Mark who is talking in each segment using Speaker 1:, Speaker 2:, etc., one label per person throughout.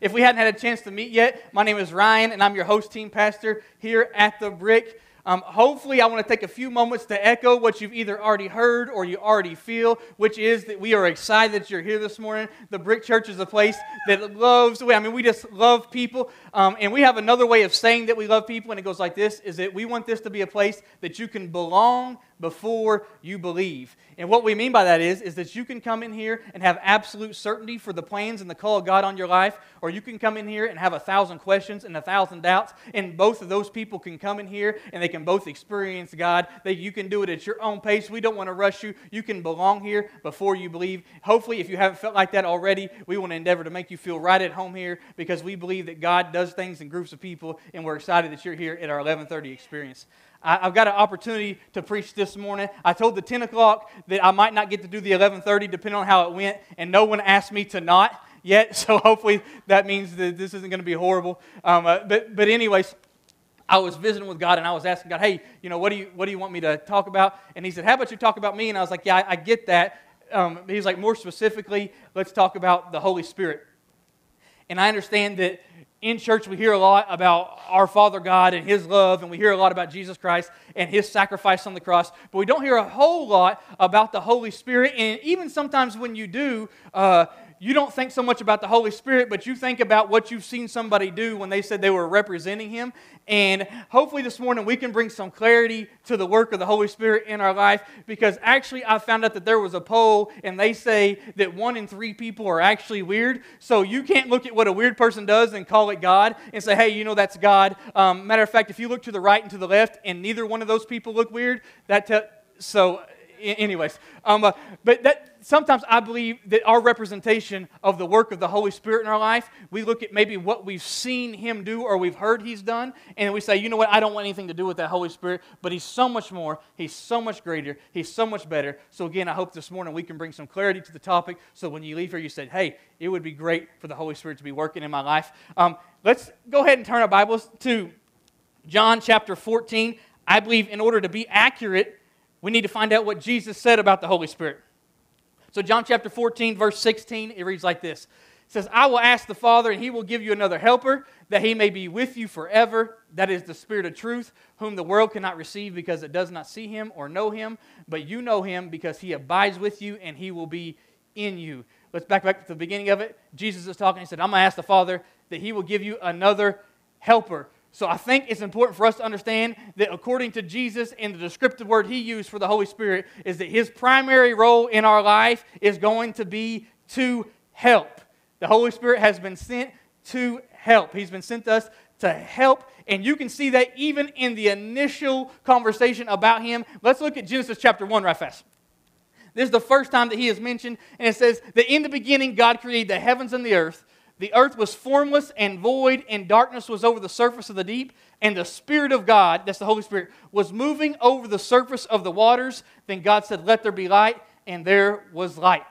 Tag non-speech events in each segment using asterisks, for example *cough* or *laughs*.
Speaker 1: If we hadn't had a chance to meet yet, my name is Ryan, and I'm your host team pastor here at The Brick. Um, hopefully, I want to take a few moments to echo what you've either already heard or you already feel, which is that we are excited that you're here this morning. The Brick Church is a place that loves, I mean, we just love people. Um, and we have another way of saying that we love people, and it goes like this is that we want this to be a place that you can belong before you believe. And what we mean by that is, is that you can come in here and have absolute certainty for the plans and the call of God on your life, or you can come in here and have a thousand questions and a thousand doubts, and both of those people can come in here and they can both experience God. That you can do it at your own pace. We don't want to rush you. You can belong here before you believe. Hopefully, if you haven't felt like that already, we want to endeavor to make you feel right at home here because we believe that God does things in groups of people, and we're excited that you're here at our 1130 experience. I, have got an opportunity to preach this morning. I told the 10 o'clock that I might not get to do the 11:30, depending on how it went, and no one asked me to not yet. *laughs* So hopefully that means that this isn't going to be horrible. Um, uh, but but anyways. I was visiting with God and I was asking God, hey, you know, what do you, what do you want me to talk about? And he said, how about you talk about me? And I was like, yeah, I, I get that. Um, he's like, more specifically, let's talk about the Holy Spirit. And I understand that in church, we hear a lot about our Father God and His love, and we hear a lot about Jesus Christ and His sacrifice on the cross, but we don't hear a whole lot about the Holy Spirit. And even sometimes when you do, uh, you don't think so much about the Holy Spirit, but you think about what you've seen somebody do when they said they were representing Him. And hopefully this morning we can bring some clarity to the work of the Holy Spirit in our life because actually I found out that there was a poll and they say that one in three people are actually weird. So you can't look at what a weird person does and call it God and say, hey, you know, that's God. Um, matter of fact, if you look to the right and to the left and neither one of those people look weird, that so anyways, um, uh, but that sometimes I believe that our representation of the work of the Holy Spirit in our life, we look at maybe what we've seen Him do or we've heard He's done, and we say, you know what, I don't want anything to do with that Holy Spirit, but He's so much more, He's so much greater, He's so much better. So again, I hope this morning we can bring some clarity to the topic. So when you leave here, you said, hey, it would be great for the Holy Spirit to be working in my life. Um, let's go ahead and turn our Bibles to John chapter 14. I believe in order to be accurate we need to find out what Jesus said about the Holy Spirit. So, John chapter 14, verse 16, it reads like this It says, I will ask the Father, and he will give you another helper, that he may be with you forever. That is the Spirit of truth, whom the world cannot receive because it does not see him or know him, but you know him because he abides with you and he will be in you. Let's back back to the beginning of it. Jesus is talking. He said, I'm going to ask the Father that he will give you another helper. So I think it's important for us to understand that according to Jesus and the descriptive word he used for the Holy Spirit is that his primary role in our life is going to be to help. The Holy Spirit has been sent to help. He's been sent to us to help. And you can see that even in the initial conversation about him. Let's look at Genesis chapter 1 right fast. This is the first time that he is mentioned, and it says that in the beginning God created the heavens and the earth. The earth was formless and void, and darkness was over the surface of the deep. And the Spirit of God, that's the Holy Spirit, was moving over the surface of the waters. Then God said, Let there be light, and there was light.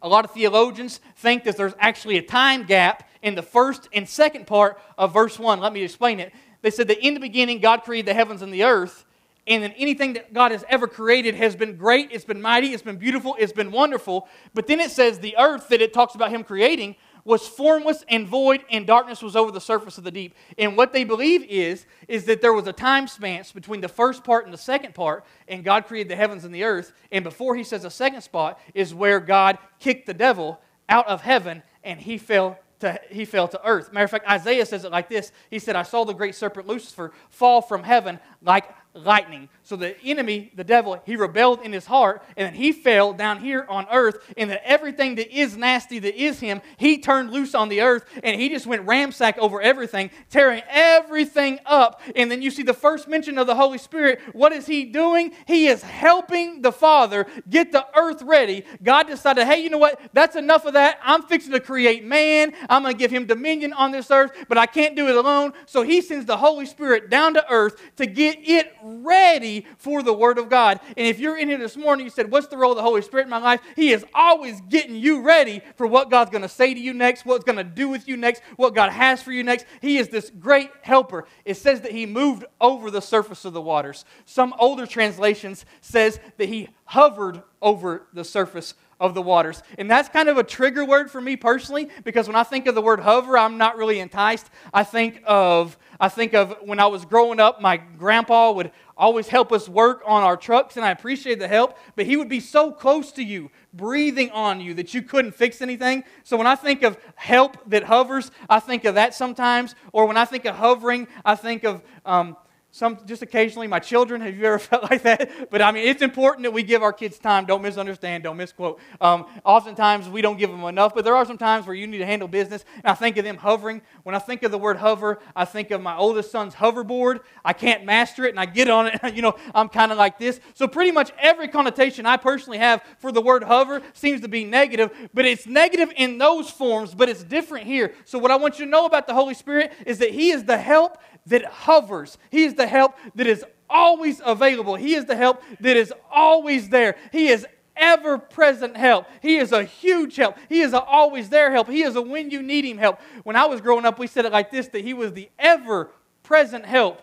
Speaker 1: A lot of theologians think that there's actually a time gap in the first and second part of verse 1. Let me explain it. They said that in the beginning, God created the heavens and the earth, and then anything that God has ever created has been great, it's been mighty, it's been beautiful, it's been wonderful. But then it says the earth that it talks about Him creating was formless and void, and darkness was over the surface of the deep. And what they believe is, is that there was a time span between the first part and the second part, and God created the heavens and the earth. And before he says a second spot is where God kicked the devil out of heaven, and he fell to, he fell to earth. Matter of fact, Isaiah says it like this. He said, I saw the great serpent Lucifer fall from heaven like lightning. So the enemy, the devil, he rebelled in his heart, and then he fell down here on earth, and that everything that is nasty, that is him, he turned loose on the earth, and he just went ramsack over everything, tearing everything up. And then you see the first mention of the Holy Spirit. What is he doing? He is helping the Father get the earth ready. God decided, hey, you know what? That's enough of that. I'm fixing to create man. I'm going to give him dominion on this earth, but I can't do it alone. So he sends the Holy Spirit down to earth to get it ready for the Word of God. And if you're in here this morning, you said, What's the role of the Holy Spirit in my life? He is always getting you ready for what God's going to say to you next, what's going to do with you next, what God has for you next. He is this great helper. It says that He moved over the surface of the waters. Some older translations says that He hovered over the surface of the waters. And that's kind of a trigger word for me personally because when I think of the word hover, I'm not really enticed. I think of I think of when I was growing up, my grandpa would always help us work on our trucks, and I appreciate the help, but he would be so close to you, breathing on you, that you couldn't fix anything. So when I think of help that hovers, I think of that sometimes. Or when I think of hovering, I think of um, some just occasionally my children have you ever *laughs* felt like that? But i mean it's important that we give our kids time. Don't misunderstand don't misquote. Um, oftentimes we don't give them enough but there are some times where you need to handle business and i think of them hovering. When i think of the word hover i think of my oldest son's hoverboard. I can't master it and i get on it. *laughs* You know i'm kind of like this. So pretty much every connotation i personally have for the word hover seems to be negative but it's negative in those forms but it's different here. So what i want you to know about the holy spirit is that he is the help that hovers. He is the help that is always available. He is the help that is always there. He is ever present help. He is a huge help. He is always there help. He is a when you need him help. When I was growing up, we said it like this that he was the ever present help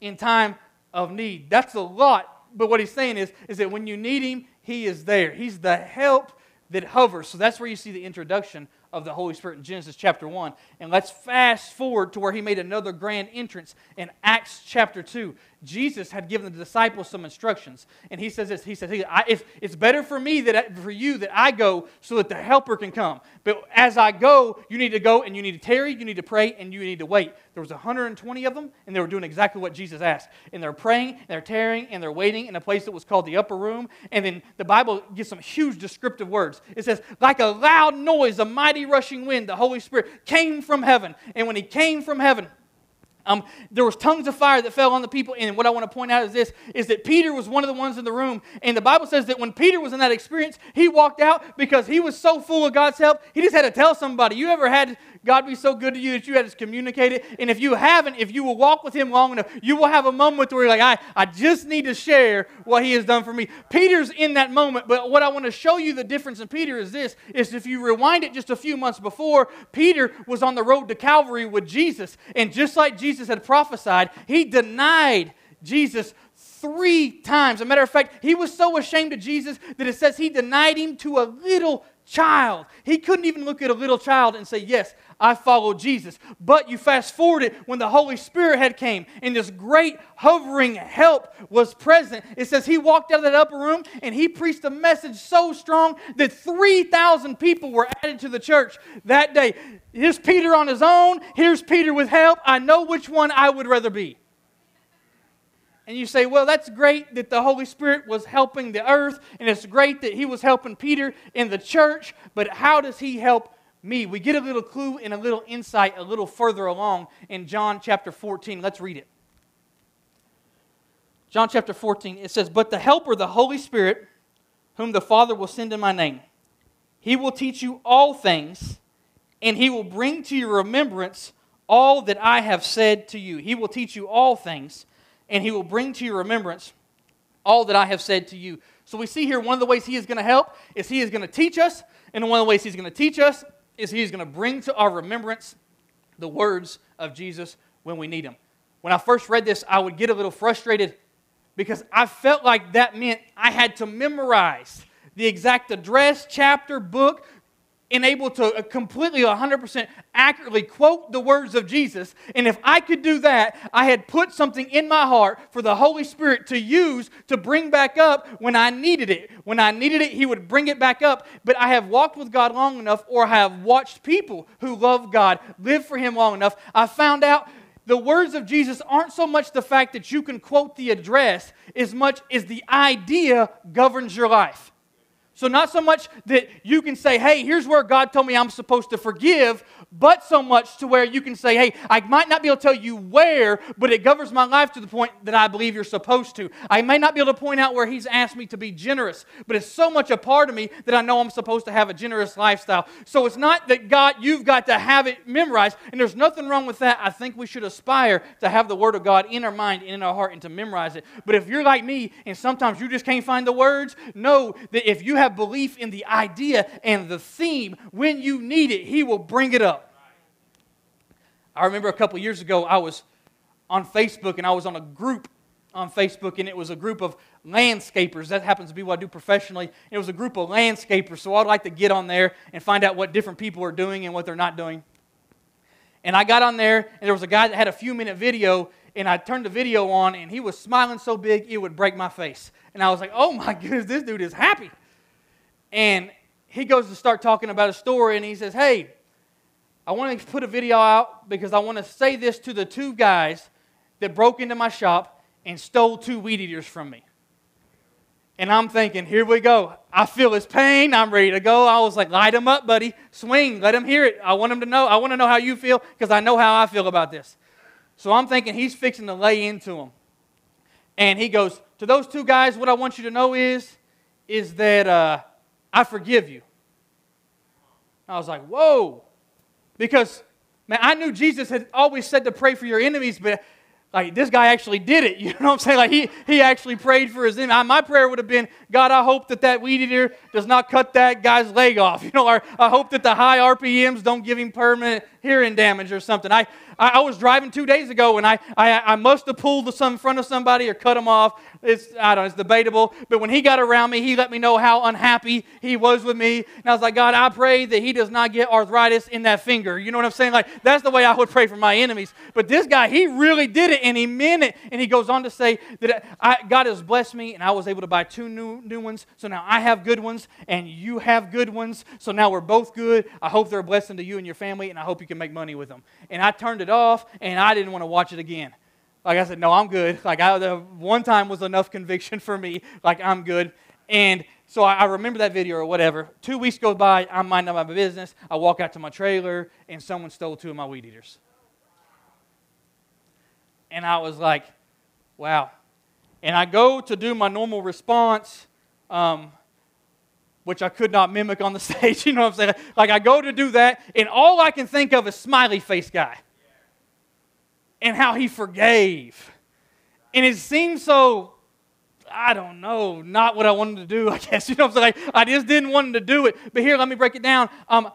Speaker 1: in time of need. That's a lot. But what he's saying is, is that when you need him, he is there. He's the help that hovers. So that's where you see the introduction of the Holy Spirit in Genesis chapter 1. And let's fast forward to where he made another grand entrance in Acts chapter 2. Jesus had given the disciples some instructions. And he says this He says, it's, better for me, that for you, that I go so that the helper can come. But as I go, you need to go and you need to tarry, you need to pray, and you need to wait. There was 120 of them, and they were doing exactly what Jesus asked. And they're praying, and they're tarrying, and they're waiting in a place that was called the upper room. And then the Bible gives some huge descriptive words. It says, like a loud noise, a mighty rushing wind, the Holy Spirit came from heaven. And when he came from heaven, um, there was tongues of fire that fell on the people. And what I want to point out is this, is that Peter was one of the ones in the room. And the Bible says that when Peter was in that experience, he walked out because he was so full of God's help, he just had to tell somebody. You ever had God be so good to you that you had to communicate it? And if you haven't, if you will walk with him long enough, you will have a moment where you're like, I, I just need to share what he has done for me. Peter's in that moment. But what I want to show you the difference in Peter is this, is if you rewind it just a few months before, Peter was on the road to Calvary with Jesus. And just like Jesus had prophesied, he denied Jesus three times. As a matter of fact, he was so ashamed of Jesus that it says he denied him to a little child. He couldn't even look at a little child and say, Yes, I follow Jesus. But you fast forward it when the Holy Spirit had came and this great hovering help was present. It says he walked out of that upper room and he preached a message so strong that 3,000 people were added to the church that day. Here's Peter on his own. Here's Peter with help. I know which one I would rather be. And you say, well, that's great that the Holy Spirit was helping the earth, and it's great that he was helping Peter in the church, but how does he help me. We get a little clue and a little insight a little further along in John chapter 14. Let's read it. John chapter 14, it says, But the Helper, the Holy Spirit, whom the Father will send in my name, he will teach you all things, and he will bring to your remembrance all that I have said to you. He will teach you all things, and he will bring to your remembrance all that I have said to you. So we see here one of the ways he is going to help is he is going to teach us, and one of the ways he's going to teach us is he's going to bring to our remembrance the words of Jesus when we need them. When I first read this, I would get a little frustrated because I felt like that meant I had to memorize the exact address, chapter, book, and able to uh, completely 100% accurately quote the words of Jesus. And if I could do that, I had put something in my heart for the Holy Spirit to use to bring back up when I needed it. When I needed it, He would bring it back up. But I have walked with God long enough, or I have watched people who love God live for Him long enough. I found out the words of Jesus aren't so much the fact that you can quote the address as much as the idea governs your life. So, not so much that you can say, hey, here's where God told me I'm supposed to forgive, but so much to where you can say, hey, I might not be able to tell you where, but it governs my life to the point that I believe you're supposed to. I may not be able to point out where He's asked me to be generous, but it's so much a part of me that I know I'm supposed to have a generous lifestyle. So it's not that God, you've got to have it memorized, and there's nothing wrong with that. I think we should aspire to have the Word of God in our mind and in our heart and to memorize it. But if you're like me and sometimes you just can't find the words, know that if you have belief in the idea and the theme, when you need it, He will bring it up. I remember a couple years ago, I was on Facebook and I was on a group on Facebook, and it was a group of landscapers. That happens to be what I do professionally. It was a group of landscapers, so I'd like to get on there and find out what different people are doing and what they're not doing. And I got on there, and there was a guy that had a few minute video, and I turned the video on, and he was smiling so big it would break my face. And I was like, oh my *laughs* goodness, this dude is happy. And he goes to start talking about a story, and he says, hey, I want to put a video out because I want to say this to the two guys that broke into my shop and stole two weed eaters from me. And I'm thinking, here we go. I feel his pain. I'm ready to go. I was like, light him up, buddy. Swing. Let him hear it. I want him to know. I want to know how you feel because I know how I feel about this. So I'm thinking he's fixing to lay into him. And he goes, to those two guys, what I want you to know is, is that uh, I forgive you. I was like, whoa. Because, man, I knew Jesus had always said to pray for your enemies, but like this guy actually did it. *laughs* You know what I'm saying? Like he, he actually prayed for his enemy. My prayer would have been, God, I hope that that weed eater does not cut that guy's leg off. *laughs* You know, or I hope that the high RPMs don't give him permanent hearing damage or something. I, I, was driving two days ago and I, I, I must have pulled the in front of somebody or cut him off. It's, I don't know, it's debatable. But when he got around me, he let me know how unhappy he was with me. And I was like, God, I pray that he does not get arthritis in that finger. You know what I'm saying? Like, that's the way I would pray for my enemies. But this guy, he really did it and he meant it. And he goes on to say that I, God has blessed me and I was able to buy two new, new ones. So now I have good ones and you have good ones. So now we're both good. I hope they're a blessing to you and your family and I hope you can make money with them. And I turned it off and I didn't want to watch it again. Like I said, no, I'm good. Like I, the one time was enough conviction for me. Like I'm good. And so I, I remember that video or whatever. Two weeks go by. I'm minding my business. I walk out to my trailer and someone stole two of my weed eaters. And I was like, wow. And I go to do my normal response. Um, which I could not mimic on the *laughs* stage. You know what I'm saying? Like I go to do that, and all I can think of is smiley face guy and how he forgave. And it seemed so, I don't know, not what I wanted to do, *laughs* I guess. You know what I'm saying? I just didn't want to do it. But here, let me break it down. Um,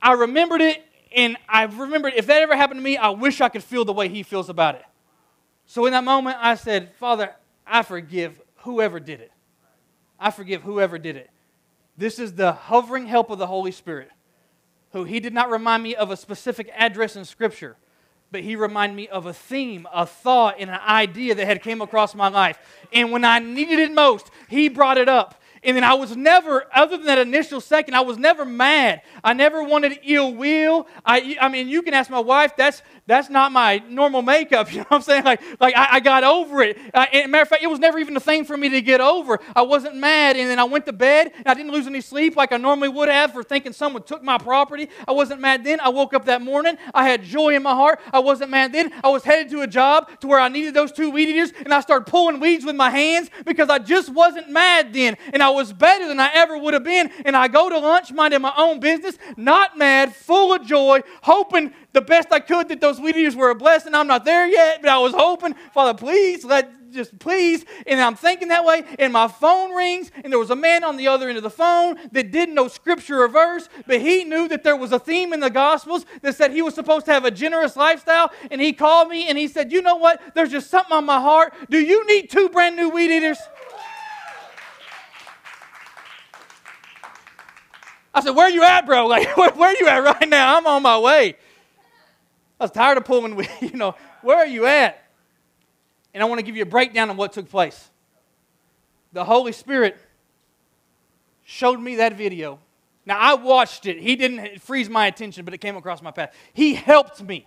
Speaker 1: I remembered it, and I remembered if that ever happened to me, I wish I could feel the way he feels about it. So in that moment, I said, Father, I forgive whoever did it. I forgive whoever did it. This is the hovering help of the Holy Spirit, who he did not remind me of a specific address in Scripture, but he reminded me of a theme, a thought, and an idea that had came across my life. And when I needed it most, he brought it up. And then I was never, other than that initial second, I was never mad. I never wanted ill will. I, I mean, you can ask my wife, that's, that's not my normal makeup. *laughs* You know what I'm saying? Like, like I, I got over it. Uh, matter of fact, it was never even a thing for me to get over. I wasn't mad. And then I went to bed and I didn't lose any sleep like I normally would have for thinking someone took my property. I wasn't mad then. I woke up that morning. I had joy in my heart. I wasn't mad then. I was headed to a job to where I needed those two weed eaters and I started pulling weeds with my hands because I just wasn't mad then. And I was better than I ever would have been. And I go to lunch minding my own business, not mad, full of joy, hoping the best I could that those weed eaters were a blessing. I'm not there yet, but I was hoping, Father, please let just please. And I'm thinking that way, and my phone rings, and there was a man on the other end of the phone that didn't know scripture or verse, but he knew that there was a theme in the Gospels that said he was supposed to have a generous lifestyle. And he called me and he said, You know what? There's just something on my heart. Do you need two brand new weed eaters? I said, Where are you at, bro? *laughs* Like, where, where you at right now? I'm on my way. I was tired of pulling, *laughs* you know, where are you at? And I want to give you a breakdown of what took place. The Holy Spirit showed me that video. Now, I watched it. He didn't freeze my attention, but it came across my path. He helped me.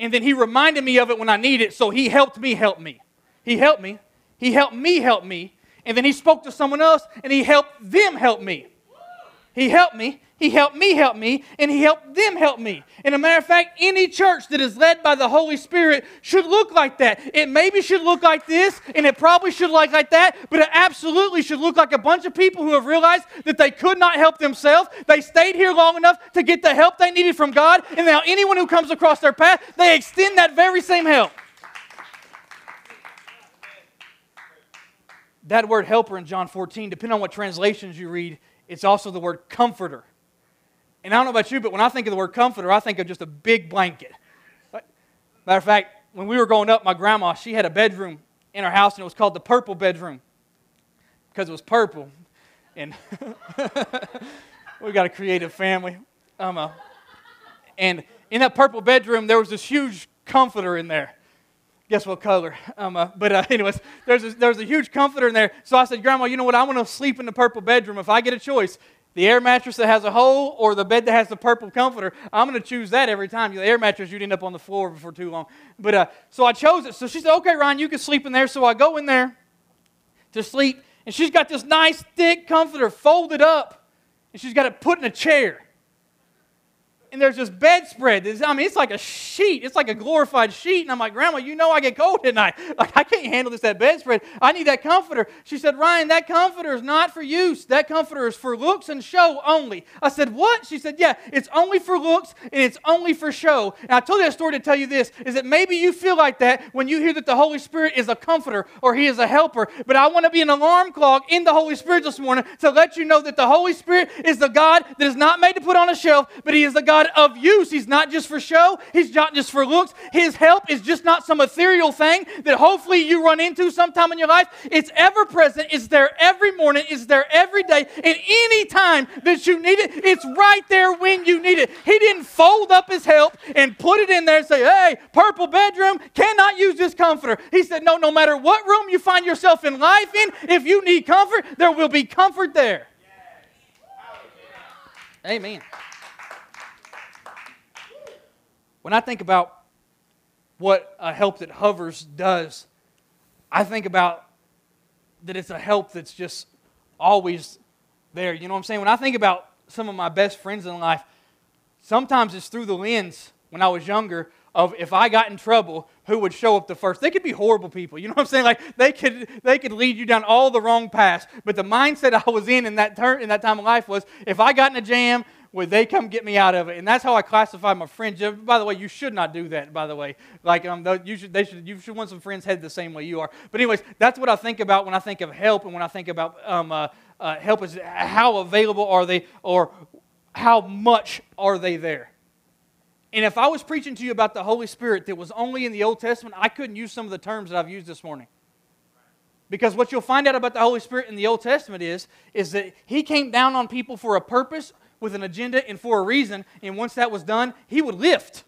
Speaker 1: And then he reminded me of it when I needed it, so he helped me help me. He helped me. He helped me help me. And then he spoke to someone else, and he helped them help me. He helped me, he helped me help me, and He helped them help me. And a matter of fact, any church that is led by the Holy Spirit should look like that. It maybe should look like this, and it probably should look like that, but it absolutely should look like a bunch of people who have realized that they could not help themselves. They stayed here long enough to get the help they needed from God, and now anyone who comes across their path, they extend that very same help. That word helper in John 14, depending on what translations you read, it's also the word comforter. And I don't know about you, but when I think of the word comforter, I think of just a big blanket. Matter of fact, when we were growing up, my grandma, she had a bedroom in her house, and it was called the purple bedroom because it was purple. And *laughs* we got a creative family. Um, uh, and in that purple bedroom, there was this huge comforter in there. Guess what color? Um, uh, but uh, *laughs* anyways, there's a, there's a huge comforter in there. So I said, Grandma, you know what? I want to sleep in the purple bedroom. If I get a choice, the air mattress that has a hole or the bed that has the purple comforter, I'm going to choose that every time. The air mattress, you'd end up on the floor before too long. But uh, so I chose it. So she said, okay, Ryan, you can sleep in there. So I go in there to sleep, and she's got this nice thick comforter folded up, and she's got it put in a chair and there's this bedspread. I mean, it's like a sheet. It's like a glorified sheet. And I'm like, Grandma, you know I get cold at night. *laughs* Like, I can't handle this, that bedspread. I need that comforter. She said, Ryan, that comforter is not for use. That comforter is for looks and show only. I said, What? She said, Yeah, it's only for looks and it's only for show. And I told you that story to tell you this is that maybe you feel like that when you hear that the Holy Spirit is a comforter or He is a helper. But I want to be an alarm clock in the Holy Spirit this morning to let you know that the Holy Spirit is the God that is not made to put on a shelf, but He is the God God of use. He's not just for show, He's not just for looks. His help is just not some ethereal thing that hopefully you run into sometime in your life. It's ever present, it's there every morning, it's there every day, and any time that you need it, it's right there when you need it. He didn't fold up His help and put it in there and say, hey, purple bedroom, cannot use this comforter. He said, no, no matter what room you find yourself in life in, if you need comfort, there will be comfort there. Amen. When I think about what a help that hovers does, I think about that it's a help that's just always there. You know what I'm saying? When I think about some of my best friends in life, sometimes it's through the lens when I was younger of if I got in trouble, who would show up the first. They could be horrible people. You know what I'm saying? Like they could they could lead you down all the wrong paths. But the mindset I was in in that turn in that time of life was if I got in a jam, would they come get me out of it? And that's how I classify my friends. By the way, you should not do that. By the way, like um, you should, they should, you should want some friends head the same way you are. But anyways, that's what I think about when I think of help, and when I think about um, uh, uh, help is how available are they, or how much are they there? And if I was preaching to you about the Holy Spirit that was only in the Old Testament, I couldn't use some of the terms that I've used this morning. Because what you'll find out about the Holy Spirit in the Old Testament is, is that He came down on people for a purpose with an agenda and for a reason. And once that was done, he would lift.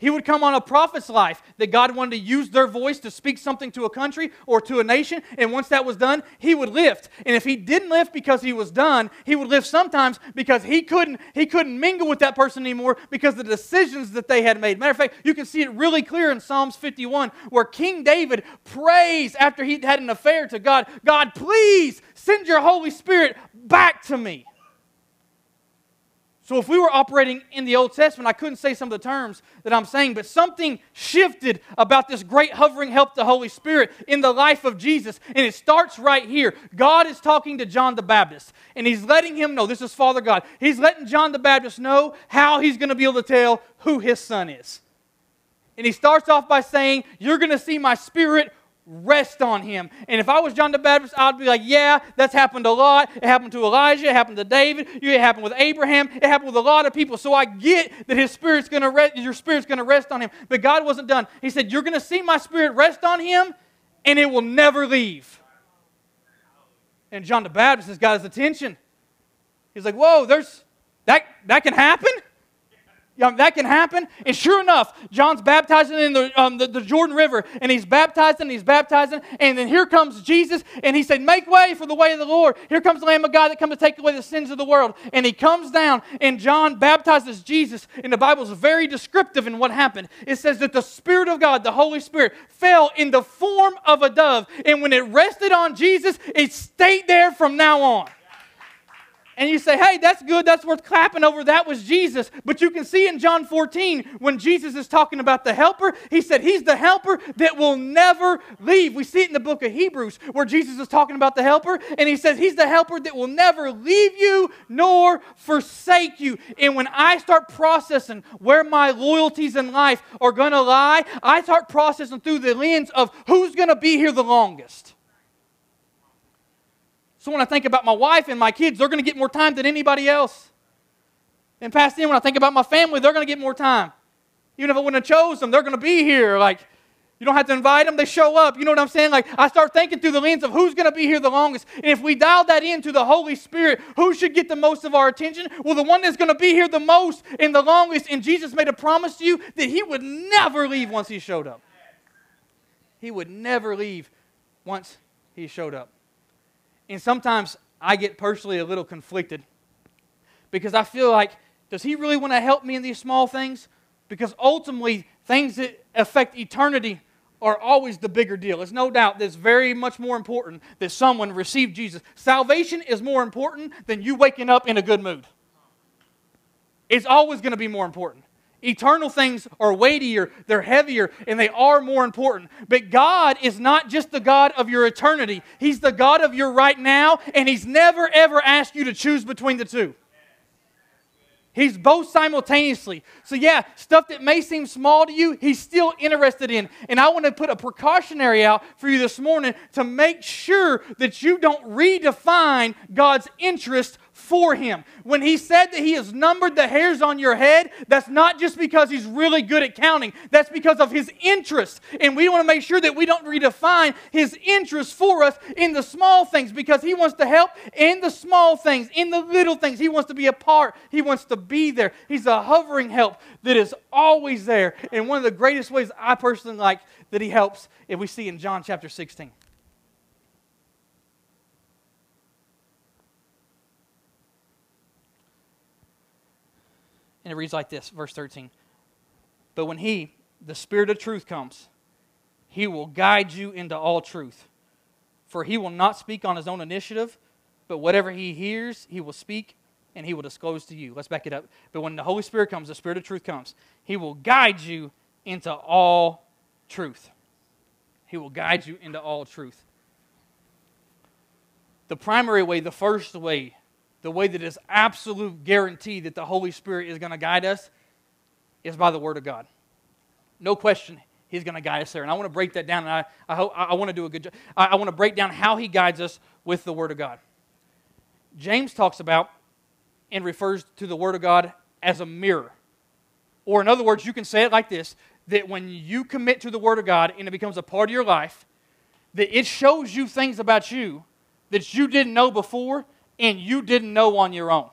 Speaker 1: He would come on a prophet's life that God wanted to use their voice to speak something to a country or to a nation. And once that was done, he would lift. And if he didn't lift because he was done, he would lift sometimes because he couldn't, he couldn't mingle with that person anymore because the decisions that they had made. Matter of fact, you can see it really clear in Psalms 51 where King David prays after he had an affair to God God, please send your Holy Spirit back to me. So if we were operating in the Old Testament, I couldn't say some of the terms that I'm saying, but something shifted about this great hovering help the Holy Spirit in the life of Jesus. And it starts right here. God is talking to John the Baptist, and he's letting him know this is Father God. He's letting John the Baptist know how he's going to be able to tell who his son is. And he starts off by saying, You're going to see my spirit rest on him. And if I was John the Baptist, I'd be like, yeah, that's happened a lot. It happened to Elijah, it happened to David, it happened with Abraham, it happened with a lot of people. So I get that his spirit's going to rest, your spirit's going to rest on him. But God wasn't done. He said, you're going to see my spirit rest on him, and it will never leave. And John the Baptist has got his attention. He's like, whoa, there's that that can happen? That can happen. And sure enough, John's baptizing in the, um, the, the, Jordan River, and he's baptizing, and he's baptizing, and then here comes Jesus, and he said, Make way for the way of the Lord. Here comes the Lamb of God that comes to take away the sins of the world. And he comes down, and John baptizes Jesus, and the Bible is very descriptive in what happened. It says that the Spirit of God, the Holy Spirit, fell in the form of a dove, and when it rested on Jesus, it stayed there from now on and you say, hey, that's good, that's worth clapping over, that was Jesus. But you can see in John 14, when Jesus is talking about the helper, he said, he's the helper that will never leave. We see it in the book of Hebrews, where Jesus is talking about the helper, and he says, he's the helper that will never leave you nor forsake you. And when I start processing where my loyalties in life are going to lie, I start processing through the lens of who's going to be here the longest. So when I think about my wife and my kids, they're going to get more time than anybody else. And past then, when I think about my family, they're going to get more time. Even if I wouldn't have chose them, they're going to be here. Like, you don't have to invite them, they show up. You know what I'm saying? Like, I start thinking through the lens of who's going to be here the longest. And if we dial that into the Holy Spirit, who should get the most of our attention? Well, the one that's going to be here the most and the longest. And Jesus made a promise to you that he would never leave once he showed up. He would never leave once he showed up. And sometimes I get personally a little conflicted because I feel like, does he really want to help me in these small things? Because ultimately, things that affect eternity are always the bigger deal. It's no doubt that's very much more important that someone receive Jesus. Salvation is more important than you waking up in a good mood. It's always going to be more important. Eternal things are weightier, they're heavier, and they are more important. But God is not just the God of your eternity, He's the God of your right now, and He's never ever asked you to choose between the two. He's both simultaneously. So, yeah, stuff that may seem small to you, he's still interested in. And I want to put a precautionary out for you this morning to make sure that you don't redefine God's interest for him. When he said that he has numbered the hairs on your head, that's not just because he's really good at counting, that's because of his interest. And we want to make sure that we don't redefine his interest for us in the small things because he wants to help in the small things, in the little things. He wants to be a part, he wants to be there. He's a hovering help that is always there. And one of the greatest ways I personally like that he helps, if we see in John chapter 16. And it reads like this, verse 13. But when He, the Spirit of truth, comes, He will guide you into all truth. For He will not speak on His own initiative, but whatever He hears, He will speak and He will disclose to you. Let's back it up. But when the Holy Spirit comes, the Spirit of truth comes, He will guide you into all truth. He will guide you into all truth. The primary way, the first way the way that is absolute guarantee that the Holy Spirit is going to guide us is by the Word of God. No question, He's going to guide us there. And I want to break that down, and I, I, hope, I want to do a good job. I, I want to break down how He guides us with the Word of God. James talks about and refers to the Word of God as a mirror. Or, in other words, you can say it like this that when you commit to the Word of God and it becomes a part of your life, that it shows you things about you that you didn't know before and you didn't know on your own.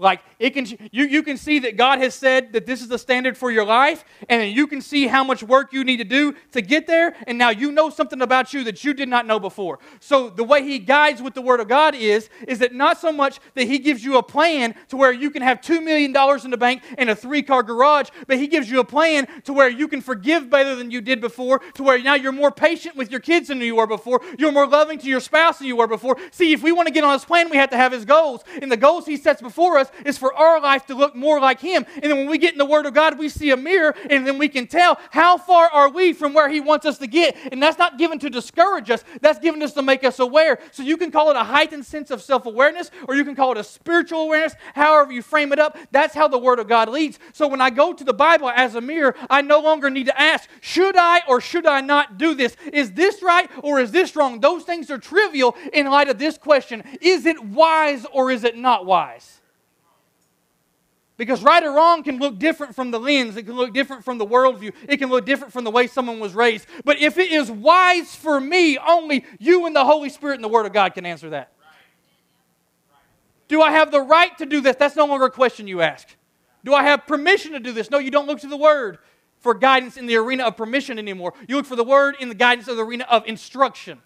Speaker 1: Like it can you, you can see that God has said that this is the standard for your life, and you can see how much work you need to do to get there, and now you know something about you that you did not know before. So the way he guides with the word of God is, is that not so much that he gives you a plan to where you can have two million dollars in the bank and a three-car garage, but he gives you a plan to where you can forgive better than you did before, to where now you're more patient with your kids than you were before, you're more loving to your spouse than you were before. See, if we want to get on his plan, we have to have his goals. And the goals he sets before us is for our life to look more like Him. And then when we get in the Word of God, we see a mirror, and then we can tell how far are we from where He wants us to get. And that's not given to discourage us, that's given us to make us aware. So you can call it a heightened sense of self awareness, or you can call it a spiritual awareness, however you frame it up. That's how the Word of God leads. So when I go to the Bible as a mirror, I no longer need to ask, should I or should I not do this? Is this right or is this wrong? Those things are trivial in light of this question Is it wise or is it not wise? Because right or wrong can look different from the lens, it can look different from the worldview, it can look different from the way someone was raised. But if it is wise for me, only you and the Holy Spirit and the Word of God can answer that. Do I have the right to do this? That's no longer a question you ask. Do I have permission to do this? No, you don't look to the Word for guidance in the arena of permission anymore. You look for the Word in the guidance of the arena of instruction.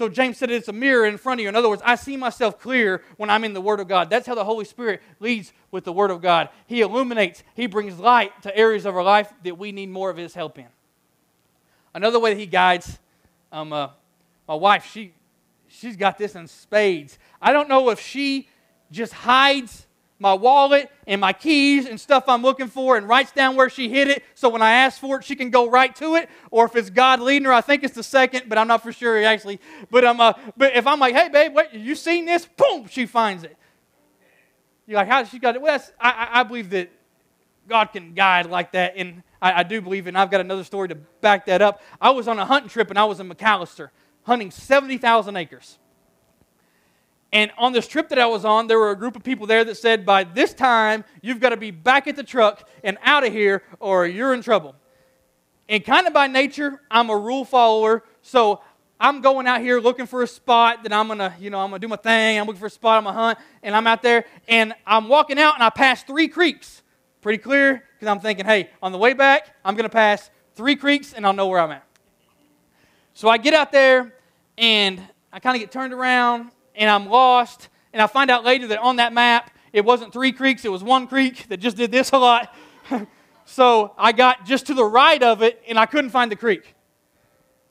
Speaker 1: So James said it's a mirror in front of you. In other words, I see myself clear when I'm in the Word of God. That's how the Holy Spirit leads with the Word of God. He illuminates, He brings light to areas of our life that we need more of His help in. Another way that He guides, um, uh, my wife, she, she's got this in spades. I don't know if she just hides my wallet and my keys and stuff I'm looking for and writes down where she hid it so when I ask for it, she can go right to it. Or if it's God leading her, I think it's the second, but I'm not for sure actually. But, um, uh, but if I'm like, hey, babe, you seen this? Boom, she finds it. You're like, how she got it? Well, that's, I, I believe that God can guide like that. And I, I do believe, and I've got another story to back that up. I was on a hunting trip and I was in McAlester hunting 70,000 acres. And on this trip that I was on, there were a group of people there that said, by this time, you've got to be back at the truck and out of here, or you're in trouble. And kind of by nature, I'm a rule follower. So I'm going out here looking for a spot that I'm gonna, you know, I'm gonna do my thing. I'm looking for a spot, I'm gonna hunt, and I'm out there, and I'm walking out, and I pass three creeks. Pretty clear, because I'm thinking, hey, on the way back, I'm gonna pass three creeks, and I'll know where I'm at. So I get out there, and I kind of get turned around, and I'm lost. And I find out later that on that map, it wasn't three creeks, it was one creek that just did this *laughs* a lot. so I got just to the right of it, and I couldn't find the creek.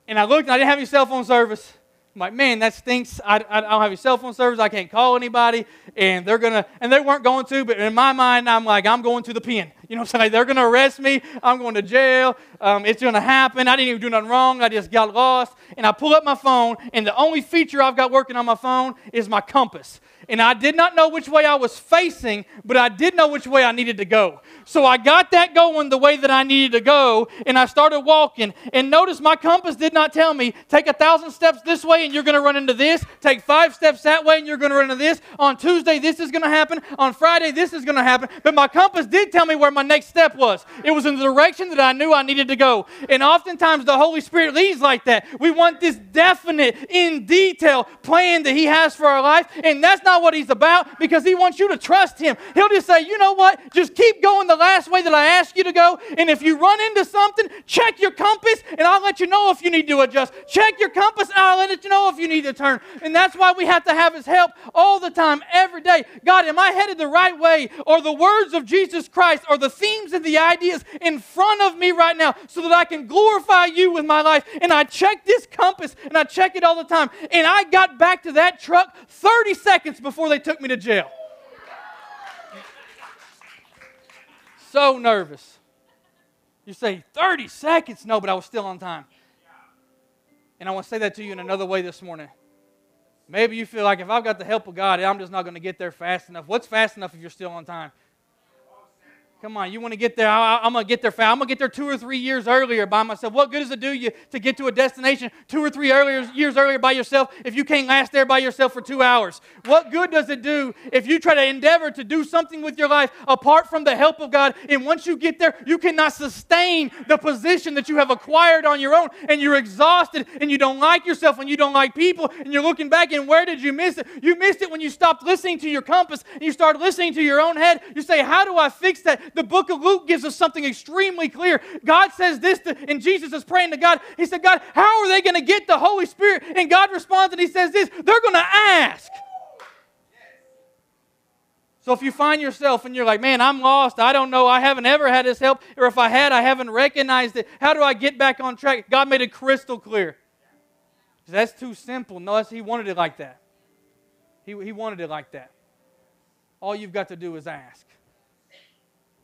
Speaker 1: And I looked, and I didn't have any cell phone service. I'm like, man, that stinks. I, I, don't have any cell phone service. I can't call anybody. And they're going to, and they weren't going to, but in my mind, I'm like, I'm going to the pen. You know what I'm saying? They're going to arrest me. I'm going to jail. Um, it's going to happen. I didn't even do nothing wrong. I just got lost. And I pull up my phone, and the only feature I've got working on my phone is my compass and I did not know which way I was facing, but I did know which way I needed to go. So I got that going the way that I needed to go, and I started walking. And notice my compass did not tell me, take a thousand steps this way and you're going to run into this, take five steps that way and you're going to run into this. On Tuesday, this is going to happen. On Friday, this is going to happen. But my compass did tell me where my next step was. It was in the direction that I knew I needed to go. And oftentimes the Holy Spirit leads like that. We want this definite, in detail plan that He has for our life, and that's not what He's about because He wants you to trust Him. He'll just say, you know what? Just keep going the last way that I asked you to go. And if you run into something, check your compass and I'll let you know if you need to adjust. Check your compass and I'll let you know if you need to turn. And that's why we have to have His help all the time, every day. God, am I headed the right way? Or the words of Jesus Christ or the themes and the ideas in front of me right now so that I can glorify you with my life? And I check this compass and I check it all the time. And I got back to that truck 30 seconds before they took me to jail. So nervous. You say 30 seconds? No, but I was still on time. And I want to say that to you in another way this morning. Maybe you feel like if I've got the help of God, I'm just not going to get there fast enough. What's fast enough if you're still on time? Come on, you want to get there? I, am going to get there fast. I'm going to get there two or three years earlier by myself. What good does it do you to get to a destination two or three earlier, years earlier by yourself if you can't last there by yourself for two hours? What good does it do if you try to endeavor to do something with your life apart from the help of God? And once you get there, you cannot sustain the position that you have acquired on your own, and you're exhausted, and you don't like yourself, and you don't like people, and you're looking back, and where did you miss it? You missed it when you stopped listening to your compass and you started listening to your own head. You say, How do I fix that? The book of Luke gives us something extremely clear. God says this, to, and Jesus is praying to God. He said, God, how are they going to get the Holy Spirit? And God responds and He says this they're going to ask. So if you find yourself and you're like, man, I'm lost, I don't know, I haven't ever had this help, or if I had, I haven't recognized it, how do I get back on track? God made it crystal clear. That's too simple. No, that's, He wanted it like that. He, he wanted it like that. All you've got to do is ask.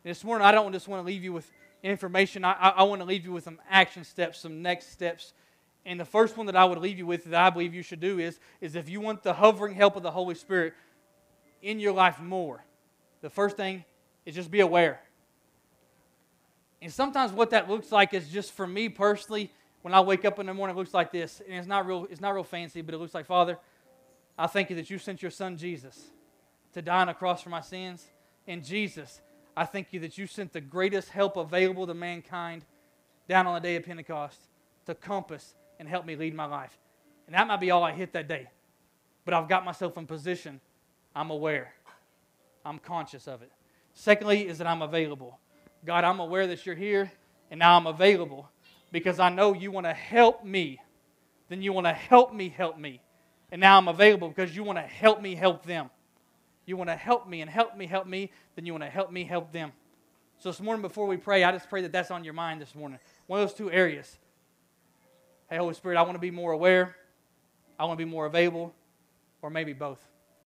Speaker 1: This morning, I don't just want to leave you with information. I, I, I want to leave you with some action steps, some next steps. And the first one that I would leave you with that I believe you should do is, is if you want the hovering help of the Holy Spirit in your life more, the first thing is just be aware. And sometimes what that looks like is just for me personally, when I wake up in the morning, it looks like this. And it's not real, it's not real fancy, but it looks like, Father, I thank you that you sent your son Jesus to die on a cross for my sins. And Jesus, I thank you that you sent the greatest help available to mankind down on the day of Pentecost to compass and help me lead my life. And that might be all I hit that day. But I've got myself in position. I'm aware. I'm conscious of it. Secondly, is that I'm available. God, I'm aware that you're here, and now I'm available because I know you want to help me. Then you want to help me help me. And now I'm available because you want to help me help them. You want to help me and help me help me, then you want to help me help them. So this morning before we pray, I just pray that that's on your mind this morning. One of those two areas. Hey, Holy Spirit, I want to be more aware. I want to be more available, or maybe both.